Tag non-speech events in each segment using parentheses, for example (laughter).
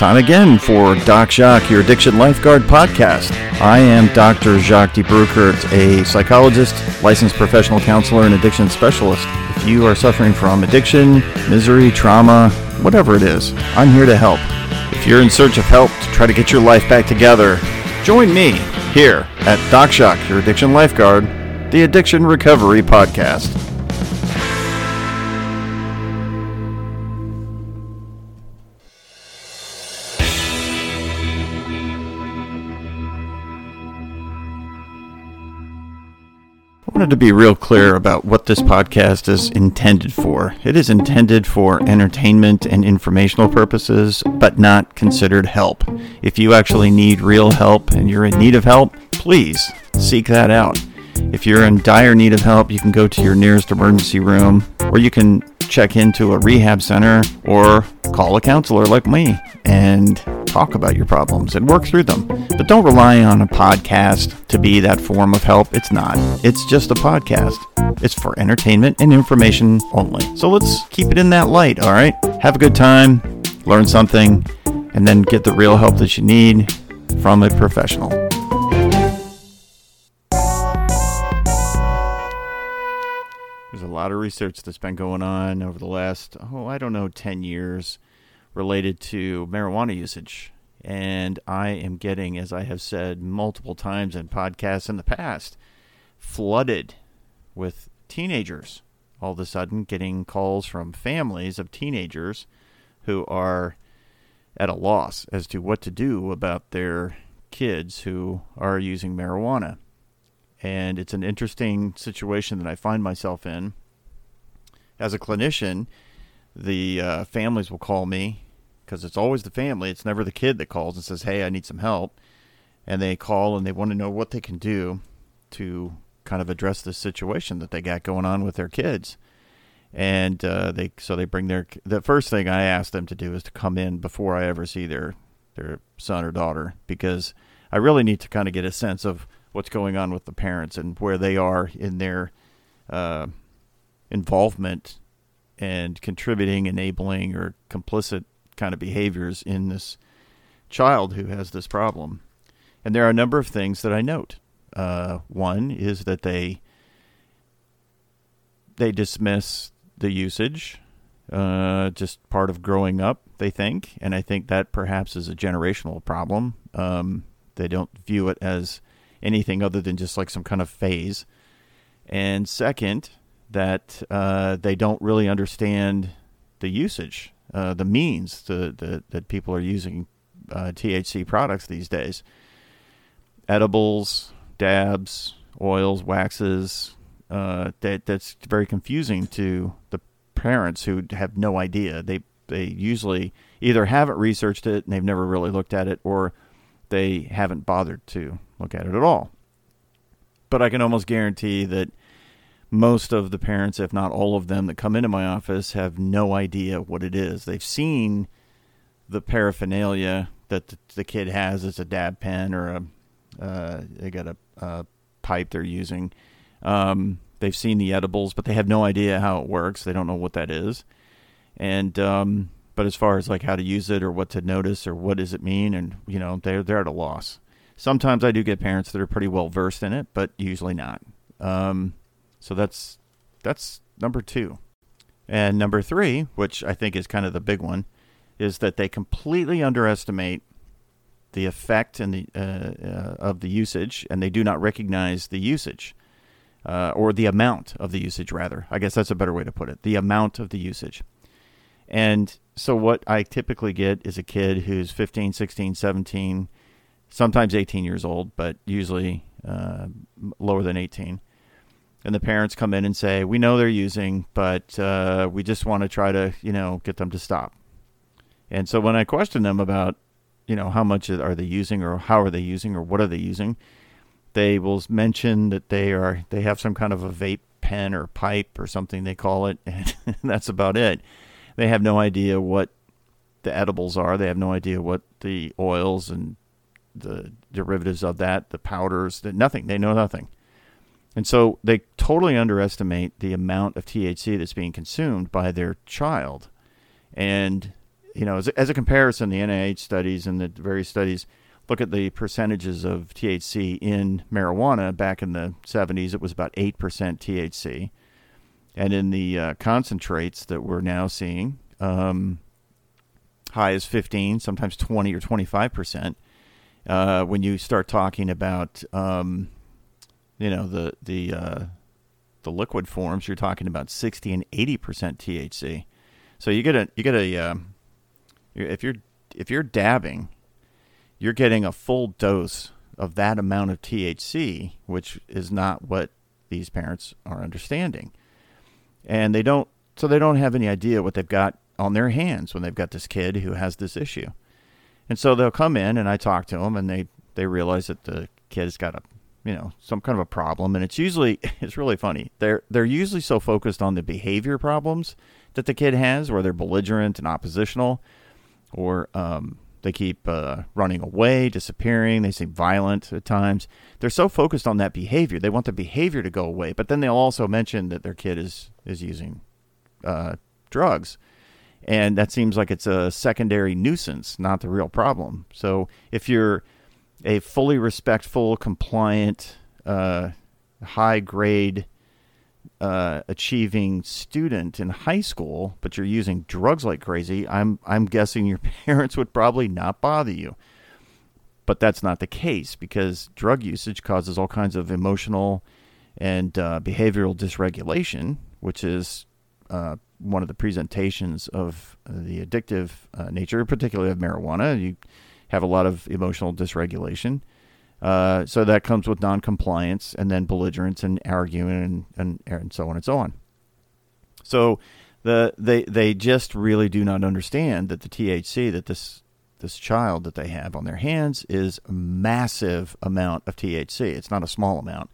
time again for Doc Jacques, your addiction lifeguard podcast. I am Dr. Jacques de Bruckert, a psychologist, licensed professional counselor, and addiction specialist. If you are suffering from addiction, misery, trauma, whatever it is, I'm here to help. If you're in search of help to try to get your life back together, join me here at Doc Jacques, your addiction lifeguard, the Addiction Recovery Podcast. Wanted to be real clear about what this podcast is intended for. It is intended for entertainment and informational purposes, but not considered help. If you actually need real help and you're in need of help, please seek that out. If you're in dire need of help, you can go to your nearest emergency room, or you can check into a rehab center, or call a counselor like me and talk about your problems and work through them. But don't rely on a podcast to be that form of help. It's not. It's just a podcast. It's for entertainment and information only. So let's keep it in that light, all right? Have a good time, learn something, and then get the real help that you need from a professional. There's a lot of research that's been going on over the last, oh, I don't know, 10 years related to marijuana usage. And I am getting, as I have said multiple times in podcasts in the past, flooded with teenagers all of a sudden getting calls from families of teenagers who are at a loss as to what to do about their kids who are using marijuana. And it's an interesting situation that I find myself in. As a clinician, the uh, families will call me because it's always the family. It's never the kid that calls and says, "Hey, I need some help," and they call and they want to know what they can do to kind of address this situation that they got going on with their kids. And uh, they so they bring their the first thing I ask them to do is to come in before I ever see their their son or daughter because I really need to kind of get a sense of what's going on with the parents and where they are in their uh, involvement and contributing, enabling, or complicit kind of behaviors in this child who has this problem. And there are a number of things that I note. Uh, one is that they they dismiss the usage, uh, just part of growing up. They think, and I think that perhaps is a generational problem. Um, they don't view it as anything other than just like some kind of phase. And second, that uh, they don't really understand the usage, uh, the means the, that people are using uh, THC products these days. Edibles, dabs, oils, waxes. Uh, that that's very confusing to the parents who have no idea. They they usually either haven't researched it and they've never really looked at it, or they haven't bothered to look at it at all. But I can almost guarantee that most of the parents, if not all of them, that come into my office have no idea what it is. They've seen the paraphernalia that the, kid has as a dab pen or a uh, they got a, a, pipe they're using. Um, they've seen the edibles, but they have no idea how it works. They don't know what that is, and um, but as far as like how to use it or what to notice or what does it mean, and you know they're they're at a loss. Sometimes I do get parents that are pretty well versed in it, but usually not. Um, so that's that's number two. And number three, which I think is kind of the big one, is that they completely underestimate the effect and the uh, uh, of the usage, and they do not recognize the usage uh, or the amount of the usage. Rather, I guess that's a better way to put it: the amount of the usage. And so, what I typically get is a kid who's 15, 16, 17, sometimes 18 years old, but usually uh, lower than 18 and the parents come in and say, "We know they're using, but uh, we just want to try to, you know, get them to stop." And so when I question them about, you know, how much are they using, or how are they using, or what are they using, they will mention that they are they have some kind of a vape pen or pipe or something they call it, (laughs) and that's about it. They have no idea what the edibles are. They have no idea what the oils and the derivatives of that, the powders, nothing. They know nothing. And so they totally underestimate the amount of THC that's being consumed by their child. And you know, as, as a comparison, the NIH studies and the various studies look at the percentages of THC in marijuana. Back in the 70s, it was about 8% THC. And in the uh, concentrates that we're now seeing, um, high as 15, sometimes 20 or 25%. Uh, when you start talking about, um, you know, the, the, uh, the liquid forms, you're talking about 60 and 80% THC. So you get a, you get a, um, if you're, if you're dabbing, you're getting a full dose of that amount of THC, which is not what these parents are understanding. And they don't, so they don't have any idea what they've got on their hands when they've got this kid who has this issue. And so they'll come in and I talk to them and they, they realize that the kid's got a, you know, some kind of a problem. And it's usually, (laughs) it's really funny. They're, they're usually so focused on the behavior problems that the kid has where they're belligerent and oppositional or, um, they keep uh, running away, disappearing. They seem violent at times. They're so focused on that behavior. They want the behavior to go away, but then they'll also mention that their kid is is using uh, drugs, and that seems like it's a secondary nuisance, not the real problem. So if you're a fully respectful, compliant, uh, high grade uh, achieving student in high school, but you're using drugs like crazy, I'm I'm guessing your (laughs) parents would probably not bother you. But that's not the case because drug usage causes all kinds of emotional and uh, behavioral dysregulation, which is uh, one of the presentations of the addictive uh, nature, particularly of marijuana. You have a lot of emotional dysregulation. Uh, so that comes with noncompliance and then belligerence and arguing and, and, and so on and so on. So the they they just really do not understand that the THC that this this child that they have on their hands is a massive amount of THC. It's not a small amount.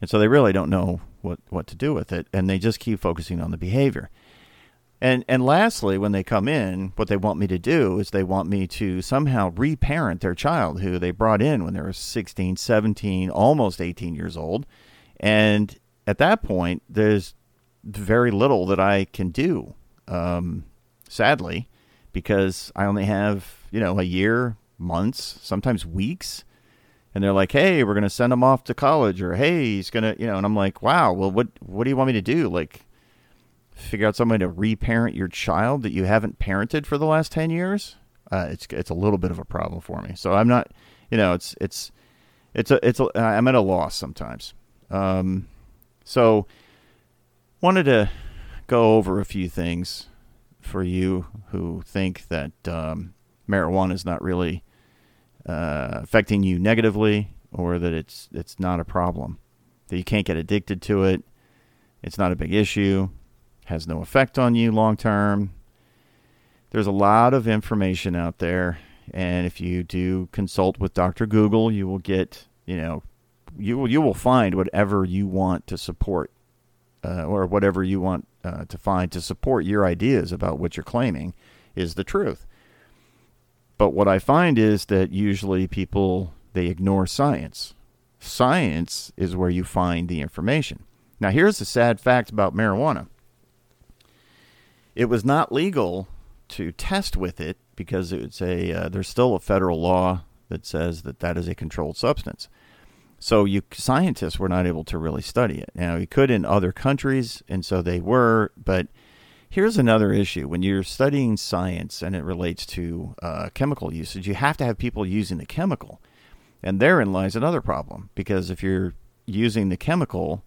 And so they really don't know what, what to do with it and they just keep focusing on the behavior. And and lastly, when they come in, what they want me to do is they want me to somehow reparent their child who they brought in when they were 16, 17, almost 18 years old. And at that point, there's very little that I can do, um, sadly, because I only have, you know, a year, months, sometimes weeks. And they're like, hey, we're going to send him off to college, or hey, he's going to, you know, and I'm like, wow, well, what, what do you want me to do? Like, figure out somebody to reparent your child that you haven't parented for the last 10 years uh, it's it's a little bit of a problem for me. So i'm not you know it's it's it's a it's a, i'm at a loss sometimes. Um, so wanted to go over a few things for you who think that um, marijuana is not really uh, affecting you negatively or that it's it's not a problem that you can't get addicted to it it's not a big issue has no effect on you long term. There's a lot of information out there, and if you do consult with Dr. Google, you will get, you know, you will you will find whatever you want to support, uh, or whatever you want uh, to find to support your ideas about what you're claiming is the truth. But what I find is that usually people they ignore science. Science is where you find the information. Now, here's the sad fact about marijuana it was not legal to test with it because it's a uh, there's still a federal law that says that that is a controlled substance. So you scientists were not able to really study it. Now you could in other countries, and so they were. But here's another issue: when you're studying science and it relates to uh, chemical usage, you have to have people using the chemical, and therein lies another problem because if you're using the chemical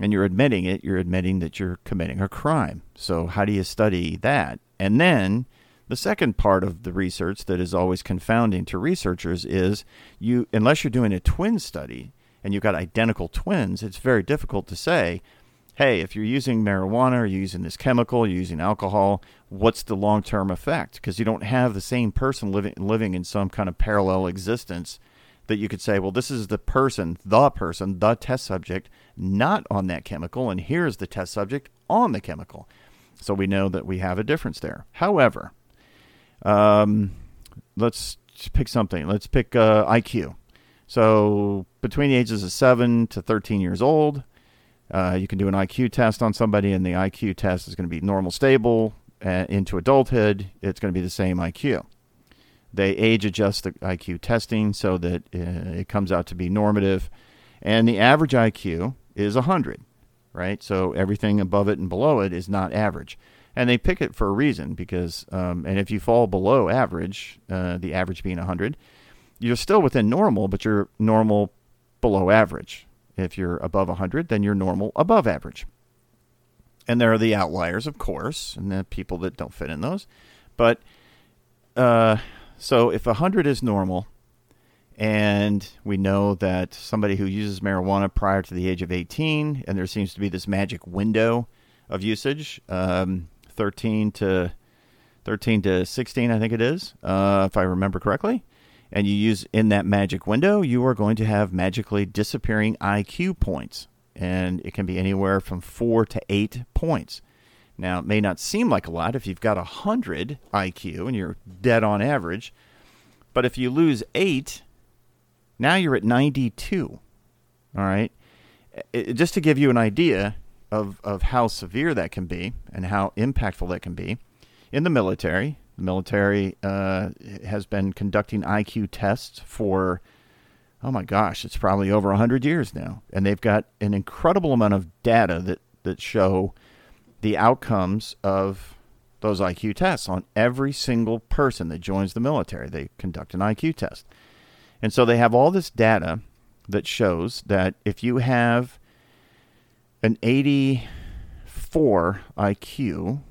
and you're admitting it, you're admitting that you're committing a crime. So, how do you study that? And then the second part of the research that is always confounding to researchers is you unless you're doing a twin study and you've got identical twins, it's very difficult to say, hey, if you're using marijuana or you're using this chemical, you're using alcohol, what's the long-term effect? Because you don't have the same person living living in some kind of parallel existence that you could say, well, this is the person, the person, the test subject, not on that chemical, and here's the test subject on the chemical. So we know that we have a difference there. However, um, let's pick something. Let's pick uh, IQ. So between the ages of 7 to 13 years old, uh, you can do an IQ test on somebody, and the IQ test is going to be normal, stable, uh, into adulthood, it's going to be the same IQ. They age adjust the IQ testing so that uh, it comes out to be normative, and the average IQ is 100, right? So everything above it and below it is not average. And they pick it for a reason because, um, and if you fall below average, uh, the average being 100, you're still within normal, but you're normal below average. If you're above 100, then you're normal above average. And there are the outliers, of course, and the people that don't fit in those. But uh, so if 100 is normal, and we know that somebody who uses marijuana prior to the age of 18, and there seems to be this magic window of usage, um, 13 to 13 to 16, I think it is, uh, if I remember correctly and you use in that magic window, you are going to have magically disappearing IQ points. And it can be anywhere from four to eight points. Now, it may not seem like a lot if you've got 100 IQ and you're dead on average. But if you lose eight, now you're at 92. All right. It, just to give you an idea of, of how severe that can be and how impactful that can be, in the military, the military uh, has been conducting IQ tests for, oh my gosh, it's probably over 100 years now. And they've got an incredible amount of data that, that show the outcomes of those IQ tests on every single person that joins the military. They conduct an IQ test. And so they have all this data that shows that if you have an 84 IQ,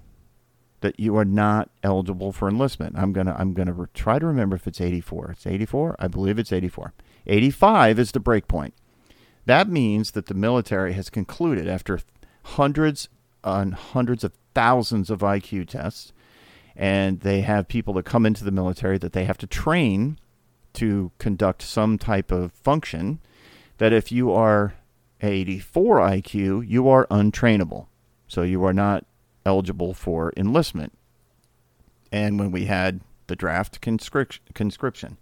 that you are not eligible for enlistment. I'm gonna I'm gonna re- try to remember if it's 84. It's 84. I believe it's 84. 85 is the break point. That means that the military has concluded after hundreds and hundreds of thousands of IQ tests, and they have people that come into the military that they have to train to conduct some type of function. That if you are 84 IQ, you are untrainable. So you are not eligible for enlistment. And when we had the draft conscription.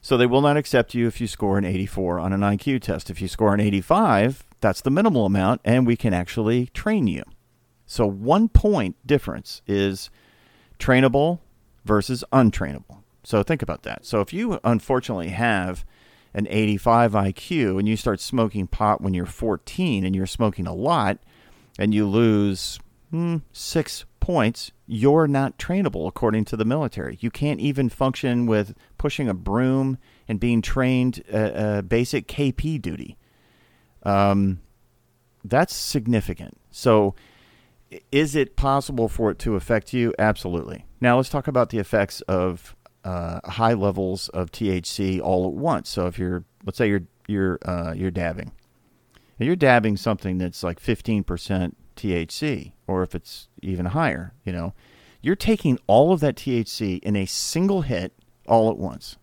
So they will not accept you if you score an 84 on an IQ test. If you score an 85, that's the minimal amount, and we can actually train you. So one point difference is trainable versus untrainable. So think about that. So if you unfortunately have an 85 IQ and you start smoking pot when you're 14 and you're smoking a lot and you lose mm, six points, you're not trainable according to the military. You can't even function with pushing a broom and being trained uh, uh, basic KP duty. Um, that's significant. So, is it possible for it to affect you? Absolutely. Now, let's talk about the effects of uh, high levels of THC all at once. So, if you're, let's say you're you're uh, you're dabbing, and you're dabbing something that's like 15% THC, or if it's even higher, you know, you're taking all of that THC in a single hit all at once.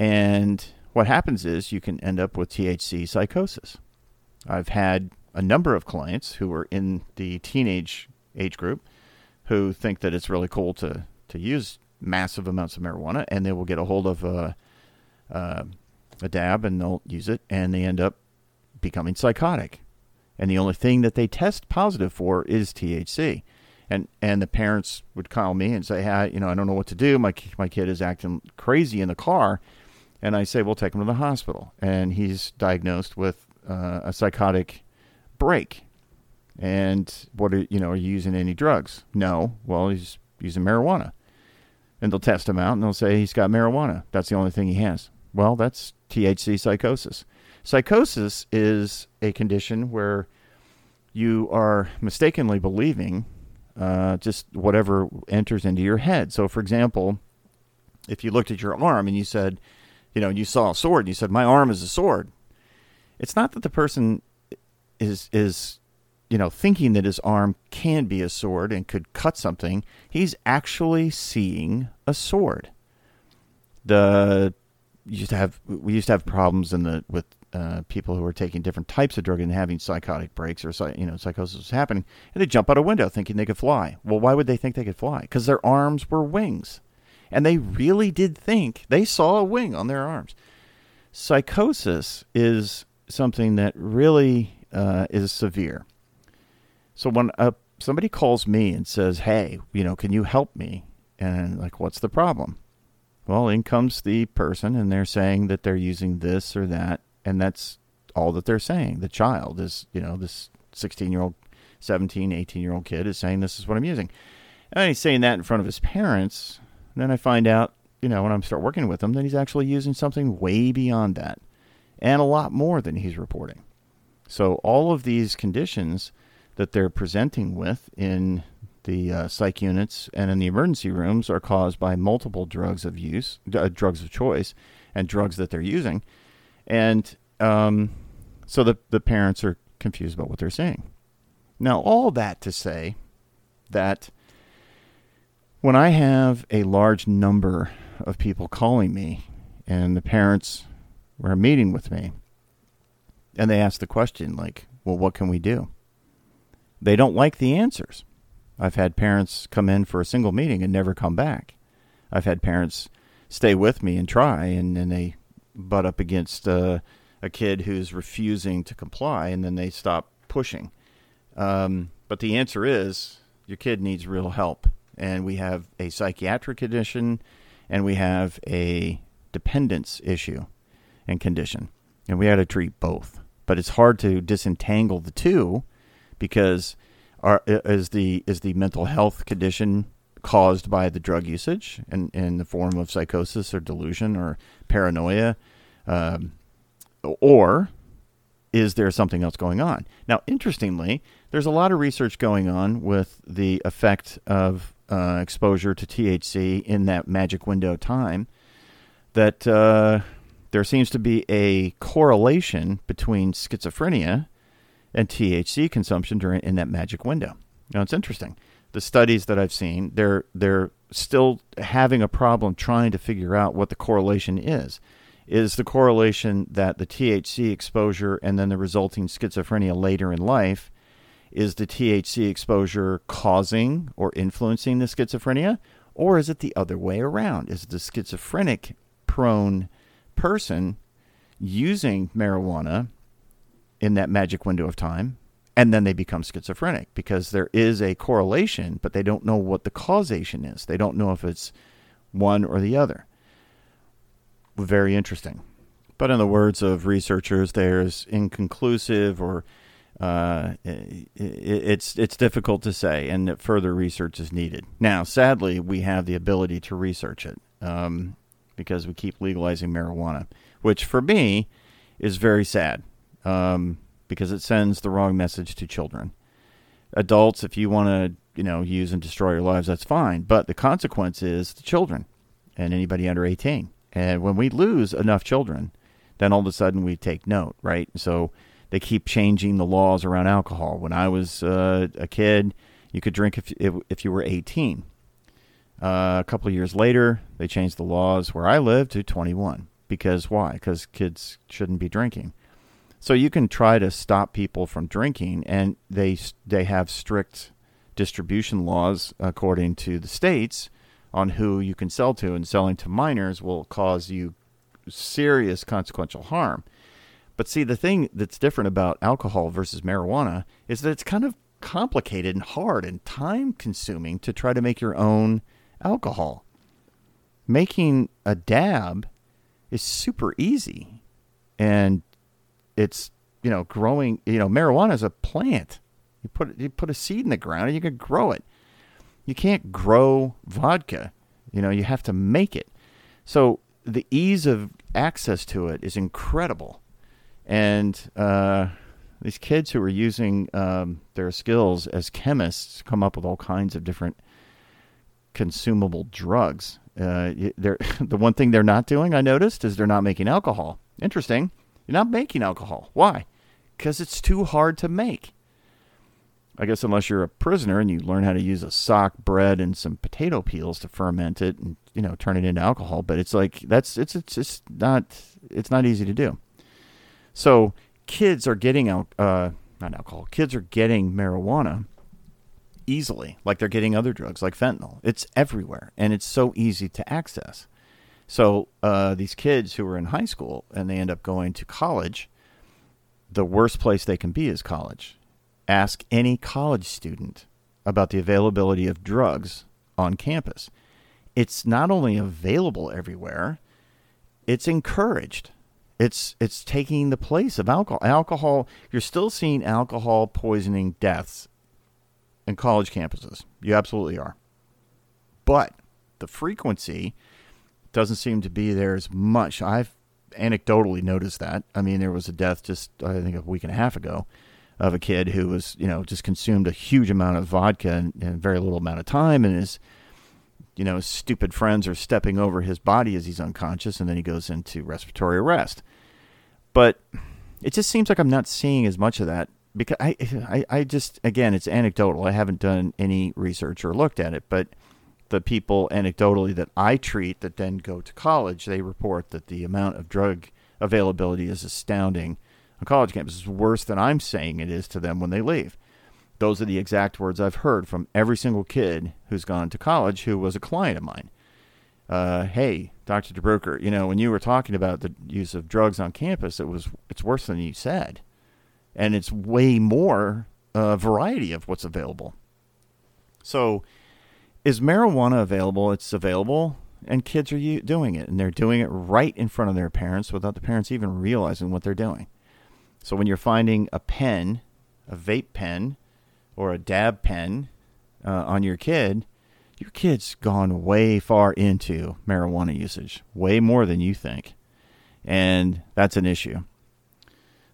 And what happens is you can end up with THC psychosis. I've had a number of clients who are in the teenage age group who think that it's really cool to, to use massive amounts of marijuana and they will get a hold of a, a, a dab and they'll use it and they end up becoming psychotic and the only thing that they test positive for is THC. And and the parents would call me and say, "Hey, you know, I don't know what to do. My my kid is acting crazy in the car." And I say, "Well, take him to the hospital." And he's diagnosed with uh, a psychotic break. And what are you know? Are you using any drugs? No. Well, he's using marijuana. And they'll test him out and they'll say he's got marijuana. That's the only thing he has. Well, that's THC psychosis. Psychosis is a condition where you are mistakenly believing uh, just whatever enters into your head. So, for example, if you looked at your arm and you said, you know, you saw a sword and you said, "My arm is a sword," it's not that the person is is you know thinking that his arm can be a sword and could cut something. He's actually seeing a sword. The used to have we used to have problems in the with uh, people who are taking different types of drug and having psychotic breaks or you know psychosis was happening, and they jump out a window thinking they could fly. Well, why would they think they could fly? Because their arms were wings, and they really did think they saw a wing on their arms. Psychosis is something that really uh, is severe. So when a somebody calls me and says, "Hey, you know, can you help me?" And like, what's the problem? Well, in comes the person, and they're saying that they're using this or that, and that's all that they're saying. The child is, you know, this 16 year old, 17, 18 year old kid is saying, This is what I'm using. And he's saying that in front of his parents. And then I find out, you know, when I start working with him, that he's actually using something way beyond that and a lot more than he's reporting. So, all of these conditions that they're presenting with in the uh, psych units and in the emergency rooms are caused by multiple drugs of use, uh, drugs of choice, and drugs that they're using. And um, so the, the parents are confused about what they're saying. Now, all that to say that when I have a large number of people calling me and the parents were meeting with me and they ask the question, like, well, what can we do? They don't like the answers. I've had parents come in for a single meeting and never come back. I've had parents stay with me and try, and then they butt up against uh, a kid who's refusing to comply, and then they stop pushing. Um, but the answer is your kid needs real help, and we have a psychiatric condition, and we have a dependence issue and condition, and we had to treat both. But it's hard to disentangle the two because is the is the mental health condition caused by the drug usage in, in the form of psychosis or delusion or paranoia um, or is there something else going on now interestingly there's a lot of research going on with the effect of uh, exposure to thc in that magic window time that uh, there seems to be a correlation between schizophrenia and THC consumption during in that magic window. Now it's interesting. The studies that I've seen, they're they're still having a problem trying to figure out what the correlation is. Is the correlation that the THC exposure and then the resulting schizophrenia later in life is the THC exposure causing or influencing the schizophrenia or is it the other way around? Is the schizophrenic prone person using marijuana in that magic window of time and then they become schizophrenic? Because there is a correlation but they don't know what the causation is. They don't know if it's one or the other. Very interesting. But in the words of researchers there's inconclusive or uh, it, it's it's difficult to say, and that further research is needed. Now, sadly, we have the ability to research it um, because we keep legalizing marijuana, which for me is very sad um, because it sends the wrong message to children. Adults, if you want to, you know, use and destroy your lives, that's fine. But the consequence is the children and anybody under 18. And when we lose enough children, then all of a sudden we take note, right? So they keep changing the laws around alcohol. When I was uh, a kid, you could drink if, if, if you were 18. Uh, a couple of years later, they changed the laws where I live to 21. Because why? Because kids shouldn't be drinking. So you can try to stop people from drinking, and they they have strict distribution laws according to the states on who you can sell to, and selling to minors will cause you serious consequential harm. But see, the thing that's different about alcohol versus marijuana is that it's kind of complicated and hard and time consuming to try to make your own alcohol. Making a dab is super easy. And it's you know growing. You know, marijuana is a plant. You put you put a seed in the ground and you can grow it. You can't grow vodka. You know, you have to make it. So the ease of access to it is incredible. And uh, these kids who are using um, their skills as chemists come up with all kinds of different consumable drugs. Uh, (laughs) the one thing they're not doing, I noticed, is they're not making alcohol. Interesting. You're not making alcohol. Why? Because it's too hard to make. I guess unless you're a prisoner and you learn how to use a sock, bread, and some potato peels to ferment it and you know turn it into alcohol. But it's like that's it's it's it's not it's not easy to do. So kids are getting uh, not alcohol. Kids are getting marijuana easily, like they're getting other drugs like fentanyl. It's everywhere, and it's so easy to access. So uh, these kids who are in high school and they end up going to college, the worst place they can be is college. Ask any college student about the availability of drugs on campus. It's not only available everywhere, it's encouraged. It's it's taking the place of alcohol. Alcohol, you're still seeing alcohol poisoning deaths in college campuses. You absolutely are. But the frequency doesn't seem to be there as much. I've anecdotally noticed that. I mean, there was a death just I think a week and a half ago of a kid who was, you know, just consumed a huge amount of vodka in, in a very little amount of time and his you know, stupid friends are stepping over his body as he's unconscious and then he goes into respiratory arrest. But it just seems like I'm not seeing as much of that because I, I, I just again it's anecdotal. I haven't done any research or looked at it, but the people anecdotally that I treat that then go to college, they report that the amount of drug availability is astounding on college campuses, worse than I'm saying it is to them when they leave. Those are the exact words I've heard from every single kid who's gone to college who was a client of mine. Uh, hey, Dr. DeBroker, you know, when you were talking about the use of drugs on campus, it was it's worse than you said, and it's way more uh, variety of what's available. So, is marijuana available? It's available, and kids are doing it, and they're doing it right in front of their parents without the parents even realizing what they're doing. So, when you're finding a pen, a vape pen, or a dab pen uh, on your kid, your kid's gone way far into marijuana usage, way more than you think. And that's an issue.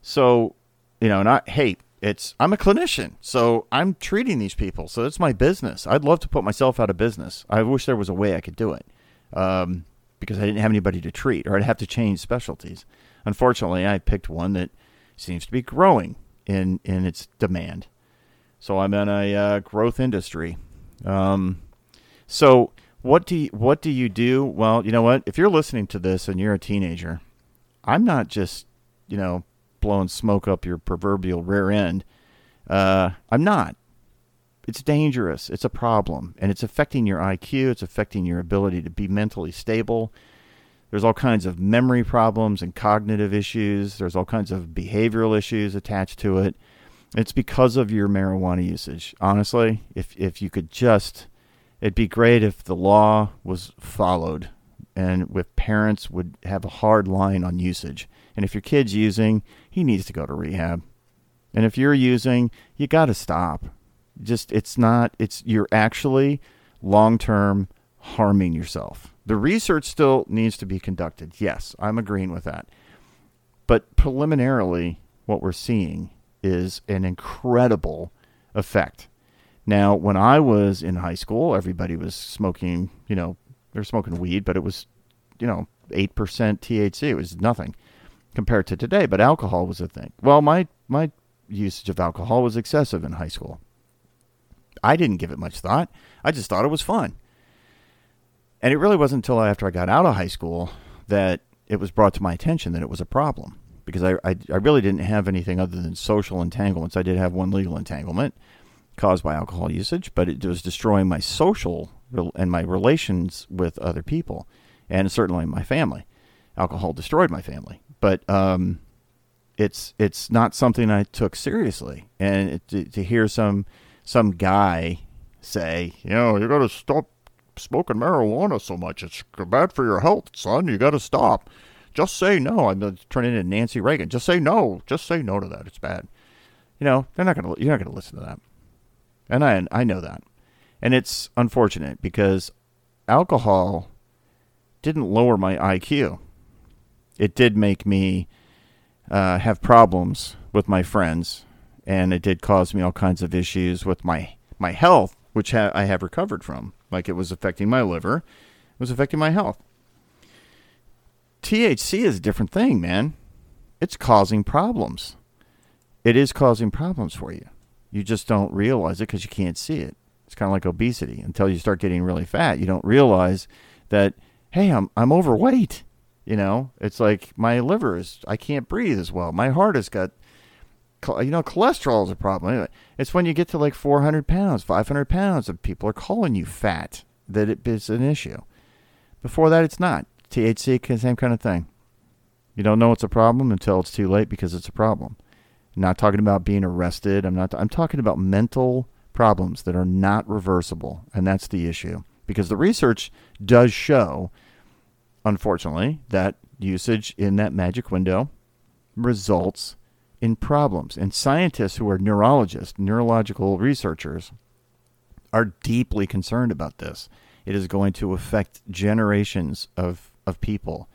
So, you know, not hey, it's I'm a clinician, so I'm treating these people. So it's my business. I'd love to put myself out of business. I wish there was a way I could do it, um, because I didn't have anybody to treat, or I'd have to change specialties. Unfortunately, I picked one that seems to be growing in in its demand. So I'm in a uh, growth industry. Um, so what do you, what do you do? Well, you know what? If you're listening to this and you're a teenager, I'm not just you know blowing smoke up your proverbial rear end. Uh, I'm not. It's dangerous. It's a problem, and it's affecting your IQ. It's affecting your ability to be mentally stable. There's all kinds of memory problems and cognitive issues. There's all kinds of behavioral issues attached to it. It's because of your marijuana usage. Honestly, if if you could just it'd be great if the law was followed and if parents would have a hard line on usage. And if your kid's using, he needs to go to rehab. And if you're using, you got to stop. Just it's not it's you're actually long-term harming yourself. The research still needs to be conducted. Yes, I'm agreeing with that. But preliminarily what we're seeing is an incredible effect. Now, when I was in high school, everybody was smoking, you know, they're smoking weed, but it was, you know, 8% THC. It was nothing compared to today, but alcohol was a thing. Well, my, my usage of alcohol was excessive in high school. I didn't give it much thought. I just thought it was fun. And it really wasn't until after I got out of high school that it was brought to my attention that it was a problem because I, I, I really didn't have anything other than social entanglements. I did have one legal entanglement caused by alcohol usage, but it was destroying my social and my relations with other people, and certainly my family. Alcohol destroyed my family, but um, it's it's not something I took seriously. And it, to, to hear some some guy say, you know, you got to stop smoking marijuana so much. It's bad for your health, son. You got to stop. Just say no. I'm turning into Nancy Reagan. Just say no. Just say no to that. It's bad. You know, they're not gonna. You're not gonna listen to that. And I I know that, and it's unfortunate because alcohol didn't lower my IQ. It did make me uh, have problems with my friends, and it did cause me all kinds of issues with my my health, which ha- I have recovered from. Like it was affecting my liver, it was affecting my health. THC is a different thing, man. It's causing problems. It is causing problems for you. You just don't realize it because you can't see it. It's kind of like obesity. Until you start getting really fat, you don't realize that hey, I'm I'm overweight. You know, it's like my liver is I can't breathe as well. My heart has got you know cholesterol is a problem. Anyway, it's when you get to like 400 pounds, 500 pounds, and people are calling you fat that it is an issue. Before that, it's not. THC, same kind of thing. You don't know it's a problem until it's too late because it's a problem. I'm not talking about being arrested. I'm not. I'm talking about mental problems that are not reversible, and that's the issue. Because the research does show, unfortunately, that usage in that magic window results in problems. And scientists who are neurologists, neurological researchers, are deeply concerned about this. It is going to affect generations of, of people.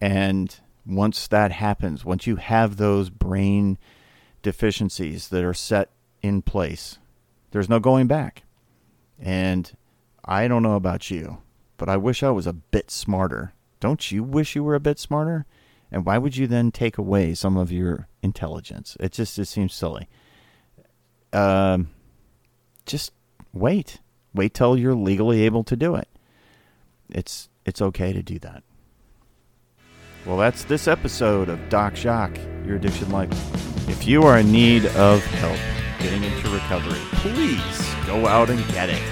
And once that happens, once you have those brain deficiencies that are set in place, there's no going back. And I don't know about you, but I wish I was a bit smarter. Don't you wish you were a bit smarter? And why would you then take away some of your intelligence? It just it seems silly. Um, just wait. Wait till you're legally able to do it. It's it's okay to do that. Well, that's this episode of Doc Jacques, Your Addiction Life. If you are in need of help getting into recovery, please go out and get it.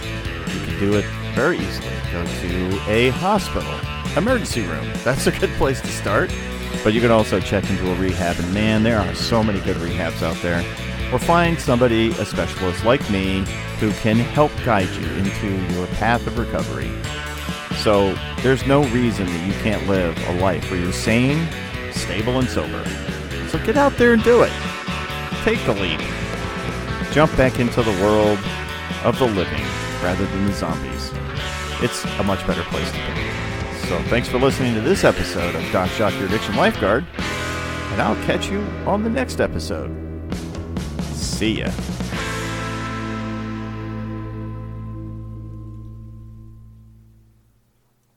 You can do it very easily. Go to a hospital, emergency room. (laughs) That's a good place to start. But you can also check into a rehab, and man, there are so many good rehabs out there. Or find somebody, a specialist like me, who can help guide you into your path of recovery. So there's no reason that you can't live a life where you're sane, stable, and sober. So get out there and do it. Take the leap. Jump back into the world of the living rather than the zombies. It's a much better place to be. So thanks for listening to this episode of Doc Jacques Your Addiction Lifeguard, and I'll catch you on the next episode. See ya.